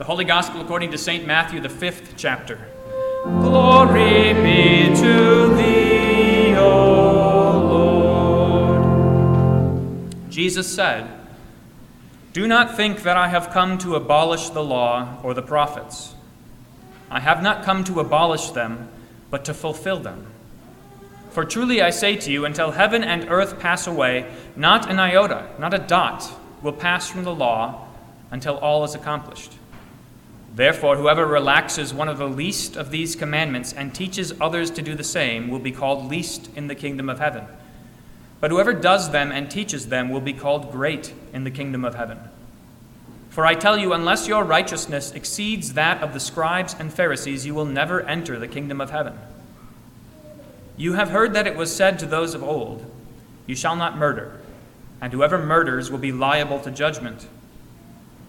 The Holy Gospel according to St. Matthew, the fifth chapter. Glory be to thee, O Lord. Jesus said, Do not think that I have come to abolish the law or the prophets. I have not come to abolish them, but to fulfill them. For truly I say to you, until heaven and earth pass away, not an iota, not a dot, will pass from the law until all is accomplished. Therefore, whoever relaxes one of the least of these commandments and teaches others to do the same will be called least in the kingdom of heaven. But whoever does them and teaches them will be called great in the kingdom of heaven. For I tell you, unless your righteousness exceeds that of the scribes and Pharisees, you will never enter the kingdom of heaven. You have heard that it was said to those of old, You shall not murder, and whoever murders will be liable to judgment.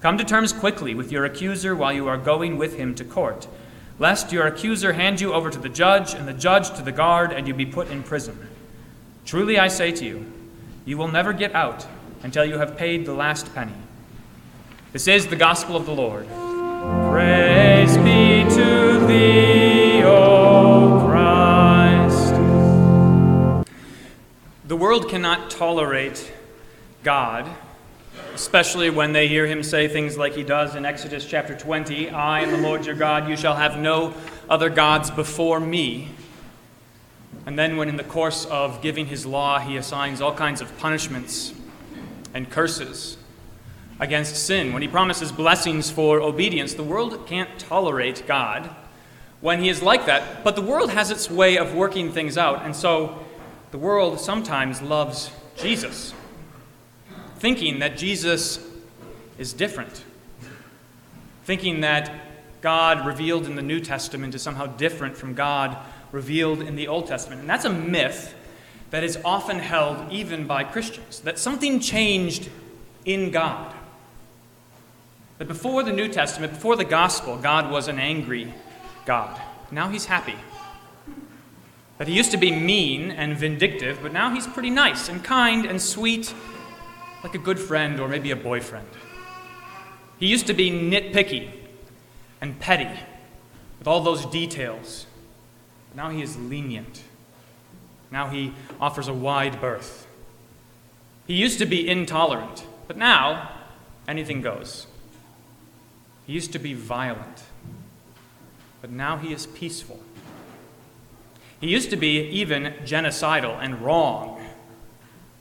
Come to terms quickly with your accuser while you are going with him to court, lest your accuser hand you over to the judge, and the judge to the guard, and you be put in prison. Truly I say to you, you will never get out until you have paid the last penny. This is the gospel of the Lord. Praise be to thee, O Christ. The world cannot tolerate God especially when they hear him say things like he does in Exodus chapter 20 I am the Lord your God, you shall have no other gods before me. And then, when in the course of giving his law, he assigns all kinds of punishments and curses against sin, when he promises blessings for obedience, the world can't tolerate God when he is like that. But the world has its way of working things out, and so the world sometimes loves Jesus thinking that Jesus is different, thinking that God revealed in the New Testament is somehow different from God revealed in the Old Testament. And that's a myth that is often held even by Christians that something changed in God. That before the New Testament, before the gospel, God was an angry God. Now he's happy. That he used to be mean and vindictive, but now he's pretty nice and kind and sweet like a good friend or maybe a boyfriend. He used to be nitpicky and petty with all those details. Now he is lenient. Now he offers a wide berth. He used to be intolerant, but now anything goes. He used to be violent, but now he is peaceful. He used to be even genocidal and wrong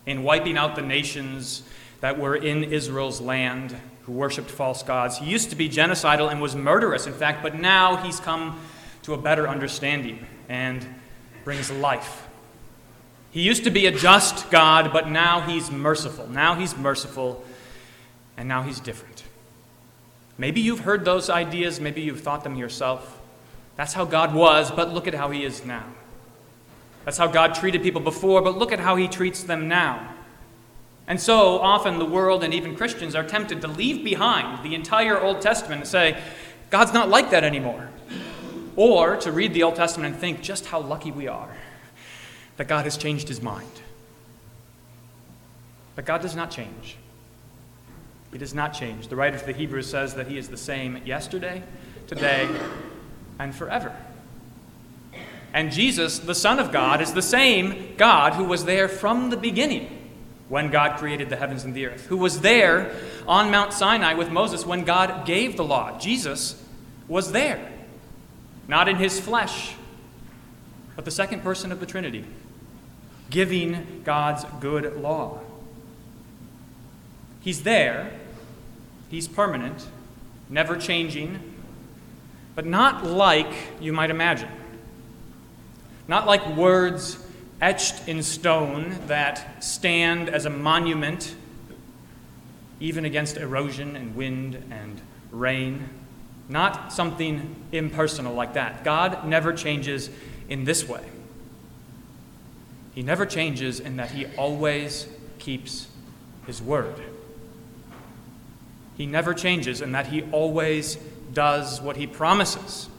in wiping out the nations that were in Israel's land who worshiped false gods. He used to be genocidal and was murderous, in fact, but now he's come to a better understanding and brings life. He used to be a just God, but now he's merciful. Now he's merciful, and now he's different. Maybe you've heard those ideas, maybe you've thought them yourself. That's how God was, but look at how he is now. That's how God treated people before, but look at how he treats them now. And so often the world and even Christians are tempted to leave behind the entire Old Testament and say, God's not like that anymore. Or to read the Old Testament and think just how lucky we are that God has changed his mind. But God does not change. He does not change. The writer to the Hebrews says that he is the same yesterday, today, and forever. And Jesus, the Son of God, is the same God who was there from the beginning when God created the heavens and the earth, who was there on Mount Sinai with Moses when God gave the law. Jesus was there, not in his flesh, but the second person of the Trinity, giving God's good law. He's there, he's permanent, never changing, but not like you might imagine. Not like words etched in stone that stand as a monument even against erosion and wind and rain. not something impersonal like that. God never changes in this way. He never changes in that He always keeps His word. He never changes in that He always does what He promises.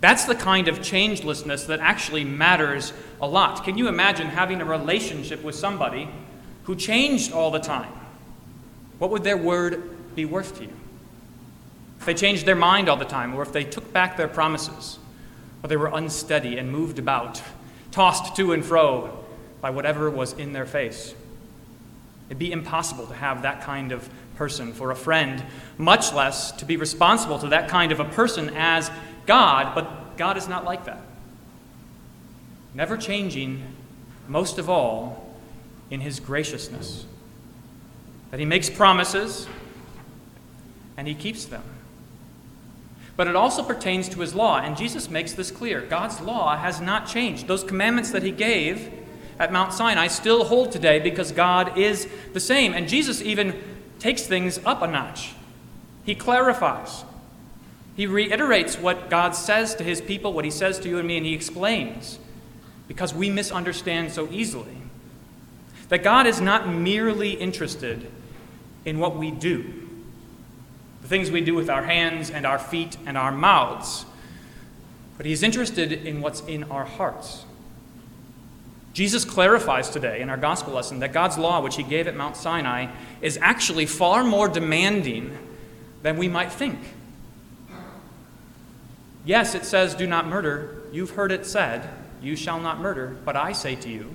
That's the kind of changelessness that actually matters a lot. Can you imagine having a relationship with somebody who changed all the time? What would their word be worth to you? If they changed their mind all the time, or if they took back their promises, or they were unsteady and moved about, tossed to and fro by whatever was in their face. It'd be impossible to have that kind of person for a friend, much less to be responsible to that kind of a person as God, but God is not like that. Never changing, most of all, in his graciousness. That he makes promises and he keeps them. But it also pertains to his law, and Jesus makes this clear. God's law has not changed. Those commandments that he gave at Mount Sinai still hold today because God is the same. And Jesus even takes things up a notch. He clarifies. He reiterates what God says to his people, what he says to you and me, and he explains because we misunderstand so easily. That God is not merely interested in what we do, the things we do with our hands and our feet and our mouths, but He is interested in what's in our hearts. Jesus clarifies today in our gospel lesson that God's law, which He gave at Mount Sinai, is actually far more demanding than we might think. Yes, it says, do not murder. You've heard it said, you shall not murder. But I say to you,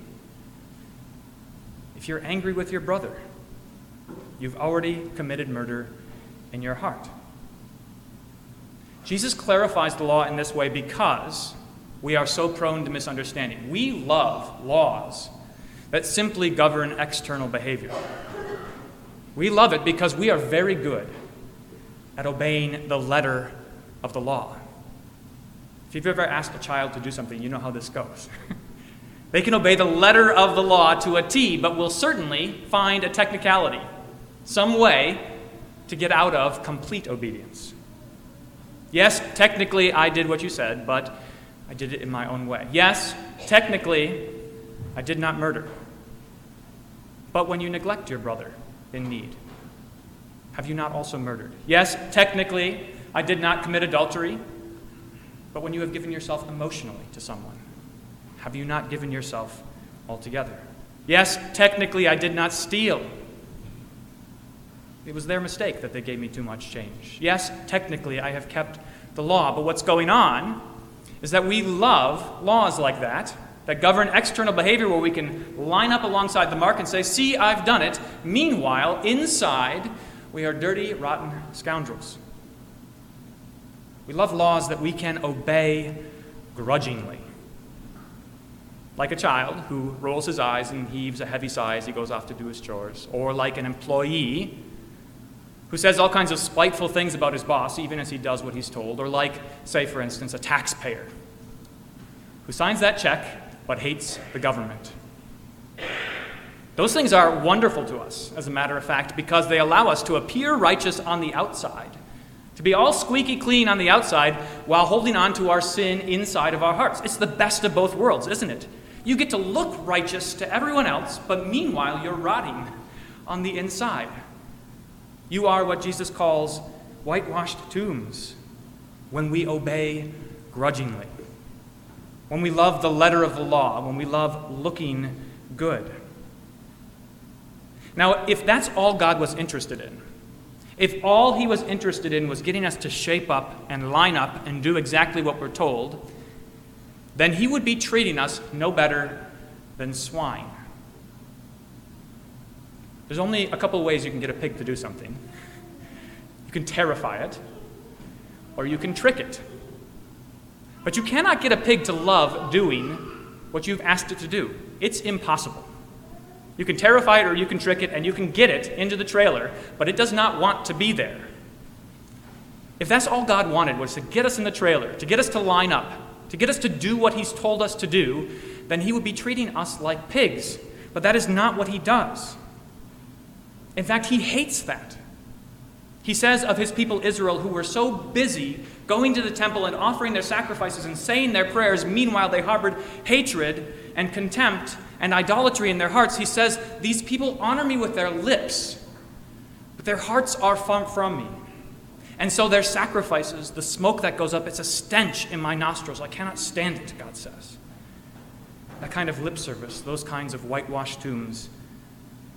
if you're angry with your brother, you've already committed murder in your heart. Jesus clarifies the law in this way because we are so prone to misunderstanding. We love laws that simply govern external behavior. We love it because we are very good at obeying the letter of the law. If you've ever asked a child to do something, you know how this goes. they can obey the letter of the law to a T, but will certainly find a technicality, some way to get out of complete obedience. Yes, technically I did what you said, but I did it in my own way. Yes, technically I did not murder. But when you neglect your brother in need, have you not also murdered? Yes, technically I did not commit adultery. But when you have given yourself emotionally to someone, have you not given yourself altogether? Yes, technically I did not steal. It was their mistake that they gave me too much change. Yes, technically, I have kept the law, but what's going on is that we love laws like that, that govern external behavior where we can line up alongside the mark and say, See, I've done it. Meanwhile, inside, we are dirty, rotten scoundrels. We love laws that we can obey grudgingly. Like a child who rolls his eyes and heaves a heavy sigh as he goes off to do his chores, or like an employee who says all kinds of spiteful things about his boss, even as he does what he's told, or like, say, for instance, a taxpayer who signs that check but hates the government. Those things are wonderful to us, as a matter of fact, because they allow us to appear righteous on the outside, to be all squeaky clean on the outside while holding on to our sin inside of our hearts. It's the best of both worlds, isn't it? You get to look righteous to everyone else, but meanwhile you're rotting on the inside. You are what Jesus calls whitewashed tombs when we obey grudgingly, when we love the letter of the law, when we love looking good. Now, if that's all God was interested in, if all he was interested in was getting us to shape up and line up and do exactly what we're told, then he would be treating us no better than swine. There's only a couple ways you can get a pig to do something. You can terrify it, or you can trick it. But you cannot get a pig to love doing what you've asked it to do. It's impossible. You can terrify it or you can trick it and you can get it into the trailer, but it does not want to be there. If that's all God wanted was to get us in the trailer, to get us to line up, to get us to do what He's told us to do, then He would be treating us like pigs. But that is not what He does. In fact, he hates that. He says of his people Israel, who were so busy going to the temple and offering their sacrifices and saying their prayers, meanwhile they harbored hatred and contempt and idolatry in their hearts. He says, These people honor me with their lips, but their hearts are far from me. And so their sacrifices, the smoke that goes up, it's a stench in my nostrils. I cannot stand it, God says. That kind of lip service, those kinds of whitewashed tombs.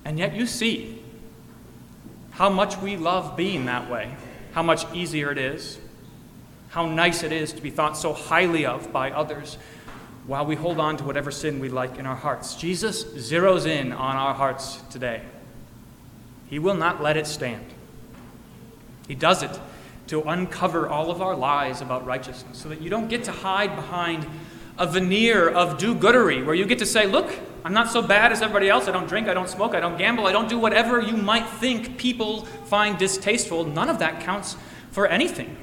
And yet you see how much we love being that way, how much easier it is, how nice it is to be thought so highly of by others while we hold on to whatever sin we like in our hearts. Jesus zeroes in on our hearts today. He will not let it stand. He does it to uncover all of our lies about righteousness so that you don't get to hide behind a veneer of do goodery where you get to say, Look, I'm not so bad as everybody else. I don't drink, I don't smoke, I don't gamble, I don't do whatever you might think people find distasteful. None of that counts for anything.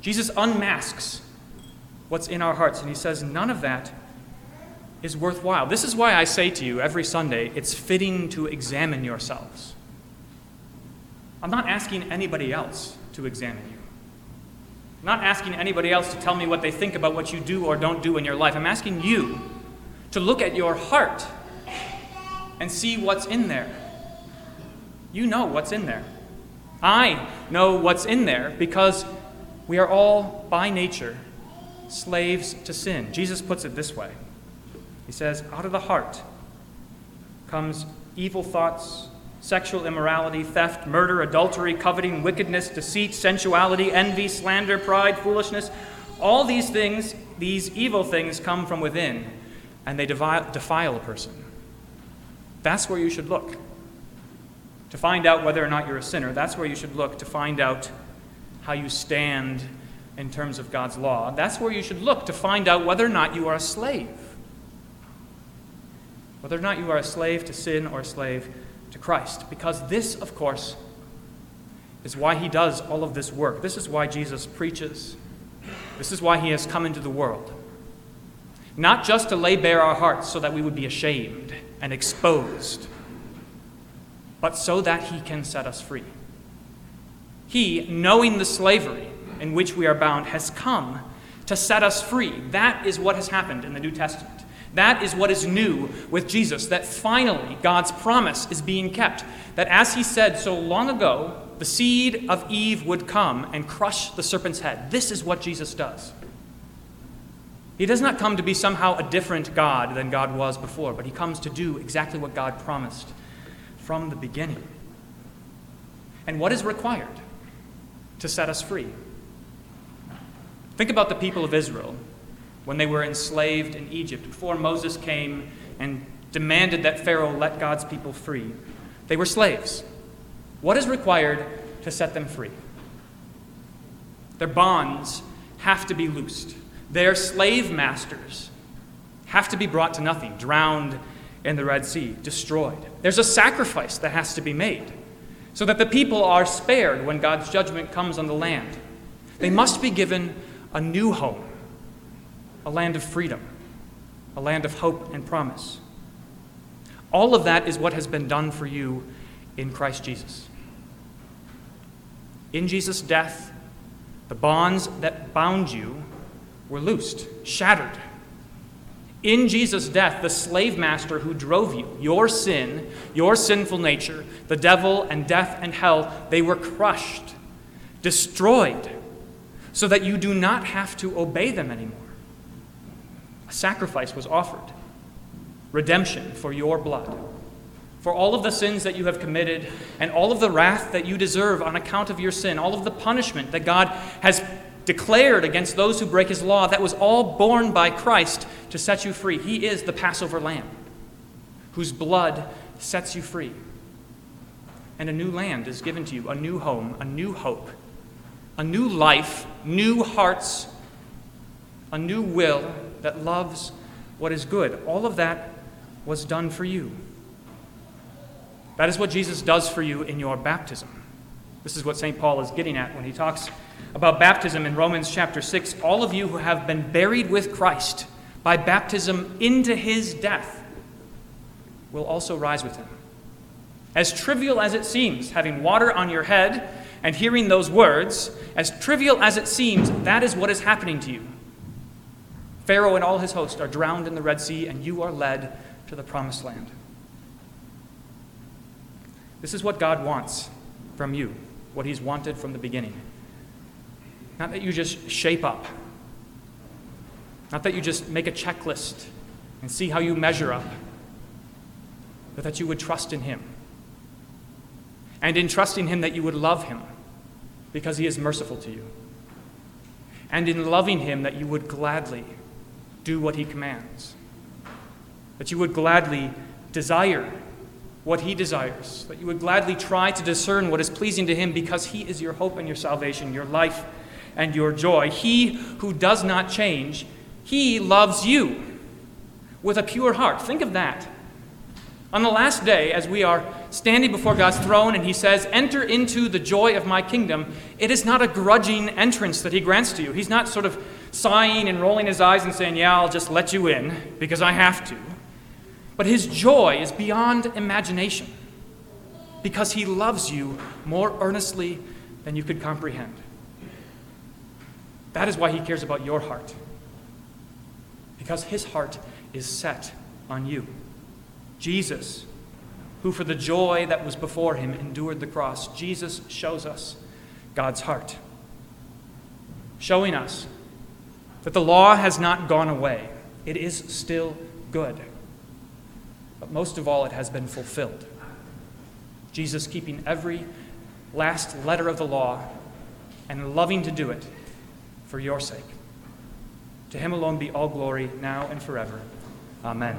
Jesus unmasks what's in our hearts, and he says, None of that is worthwhile. This is why I say to you every Sunday, it's fitting to examine yourselves. I'm not asking anybody else to examine you. I'm not asking anybody else to tell me what they think about what you do or don't do in your life. I'm asking you to look at your heart and see what's in there. You know what's in there. I know what's in there because we are all, by nature, slaves to sin. Jesus puts it this way He says, Out of the heart comes evil thoughts sexual immorality, theft, murder, adultery, coveting, wickedness, deceit, sensuality, envy, slander, pride, foolishness. All these things, these evil things, come from within, and they defile a person. That's where you should look. To find out whether or not you're a sinner, that's where you should look to find out how you stand in terms of God's law. That's where you should look to find out whether or not you are a slave. Whether or not you are a slave to sin or a slave to Christ. Because this, of course, is why he does all of this work. This is why Jesus preaches. This is why he has come into the world. Not just to lay bare our hearts so that we would be ashamed and exposed, but so that he can set us free. He, knowing the slavery in which we are bound, has come to set us free. That is what has happened in the New Testament. That is what is new with Jesus, that finally God's promise is being kept. That as he said so long ago, the seed of Eve would come and crush the serpent's head. This is what Jesus does. He does not come to be somehow a different God than God was before, but he comes to do exactly what God promised from the beginning. And what is required to set us free? Think about the people of Israel when they were enslaved in Egypt, before Moses came and demanded that Pharaoh let God's people free. They were slaves. What is required to set them free? Their bonds have to be loosed. Their slave masters have to be brought to nothing, drowned in the Red Sea, destroyed. There's a sacrifice that has to be made so that the people are spared when God's judgment comes on the land. They must be given a new home a land of freedom, a land of hope and promise. All of that is what has been done for you in Christ Jesus. In Jesus' death, the bonds that bound you were loosed, shattered. In Jesus' death, the slave master who drove you, your sin, your sinful nature, the devil and death and hell, they were crushed, destroyed, so that you do not have to obey them anymore. A sacrifice was offered redemption for your blood, for all of the sins that you have committed, and all of the wrath that you deserve on account of your sin, all of the punishment that God has declared against those who break his law, that was all borne by Christ to set you free. He is the Passover lamb whose blood sets you free. And a new land is given to you, a new home, a new hope, a new life, new hearts, a new will that loves what is good. All of that was done for you. That is what Jesus does for you in your baptism. This is what St. Paul is getting at when he talks about baptism in Romans chapter 6. All of you who have been buried with Christ by baptism into his death will also rise with him. As trivial as it seems, having water on your head and hearing those words, as trivial as it seems, that is what is happening to you. Pharaoh and all his host are drowned in the Red Sea, and you are led to the promised land. This is what God wants from you, what He's wanted from the beginning. Not that you just shape up, not that you just make a checklist and see how you measure up, but that you would trust in Him. And in trusting Him, that you would love Him because He is merciful to you. And in loving Him, that you would gladly do what He commands. That you would gladly desire what He desires. That you would gladly try to discern what is pleasing to Him because He is your hope and your salvation, your life and your joy. He who does not change, He loves you with a pure heart. Think of that. On the last day, as we are standing before God's throne and He says, Enter into the joy of my kingdom, it is not a grudging entrance that He grants to you. He's not sort of sighing and rolling his eyes and saying, Yeah, I'll just let you in because I have to. But His joy is beyond imagination because He loves you more earnestly than you could comprehend. That is why He cares about your heart because His heart is set on you. Jesus, who for the joy that was before him endured the cross, Jesus shows us God's heart, showing us that the law has not gone away. It is still good. But most of all, it has been fulfilled. Jesus keeping every last letter of the law and loving to do it for your sake. To him alone be all glory now and forever. Amen.